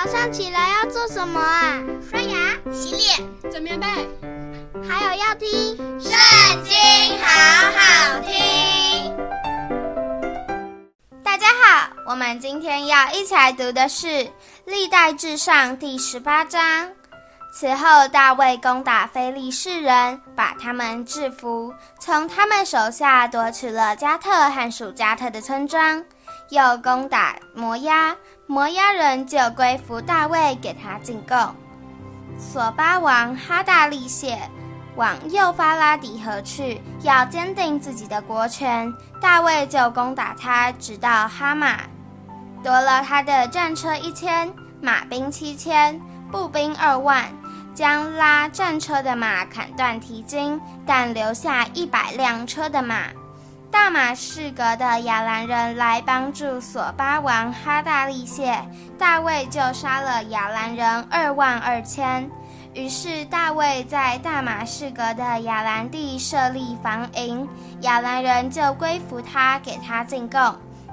早上起来要做什么啊？刷牙、洗脸、整棉被，还有要听《圣经》，好好听。大家好，我们今天要一起来读的是《历代至上》第十八章。此后，大卫攻打非利士人，把他们制服，从他们手下夺取了加特和属加特的村庄，又攻打摩押，摩押人就归服大卫，给他进贡。索巴王哈大利谢往幼发拉底河去，要坚定自己的国权，大卫就攻打他，直到哈马，夺了他的战车一千，马兵七千。步兵二万，将拉战车的马砍断蹄筋，但留下一百辆车的马。大马士革的亚兰人来帮助索巴王哈大利谢，大卫就杀了亚兰人二万二千。于是大卫在大马士革的亚兰地设立防营，亚兰人就归服他，给他进贡。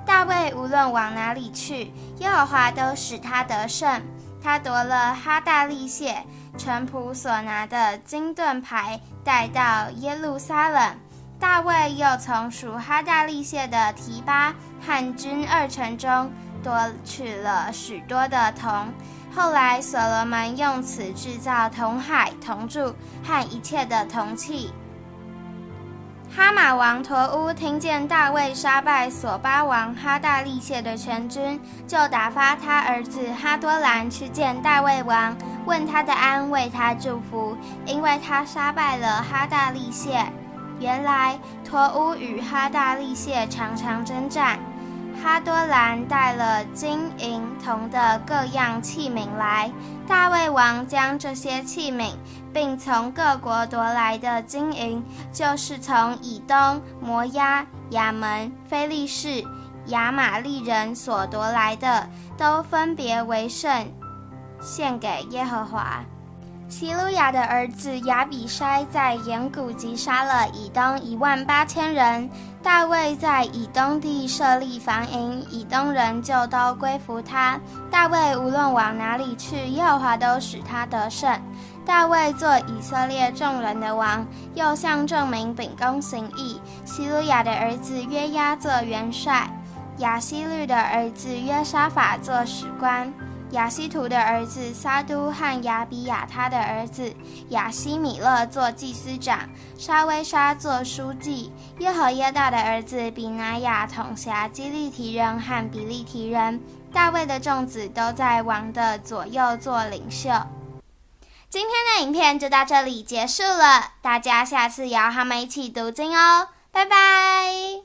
大卫无论往哪里去，耶和华都使他得胜。他夺了哈大利谢臣仆所拿的金盾牌，带到耶路撒冷。大卫又从属哈大利谢的提巴汉军二城中夺取了许多的铜。后来所罗门用此制造铜海、铜柱和一切的铜器。哈马王陀乌听见大卫杀败索巴王哈大利谢的全军，就打发他儿子哈多兰去见大卫王，问他的安，为他祝福，因为他杀败了哈大利谢。原来托乌与哈大利谢常常征战。哈多兰带了金银铜的各样器皿来，大卫王将这些器皿，并从各国夺来的金银，就是从以东、摩押、亚门、非利士、亚玛力人所夺来的，都分别为圣，献给耶和华。希鲁雅的儿子亚比筛在盐谷击杀了以东一万八千人。大卫在以东地设立防营，以东人就都归服他。大卫无论往哪里去，耶和华都使他得胜。大卫做以色列众人的王，又向众民秉公行义。西鲁雅的儿子约押做元帅，亚希律的儿子约沙法做史官。亚希图的儿子撒督和亚比亚他的儿子亚希米勒做祭司长，沙威沙做书记，耶和耶大的儿子比拿雅统辖基利提人和比利提人。大卫的众子都在王的左右做领袖。今天的影片就到这里结束了，大家下次也要和我们一起读经哦，拜拜。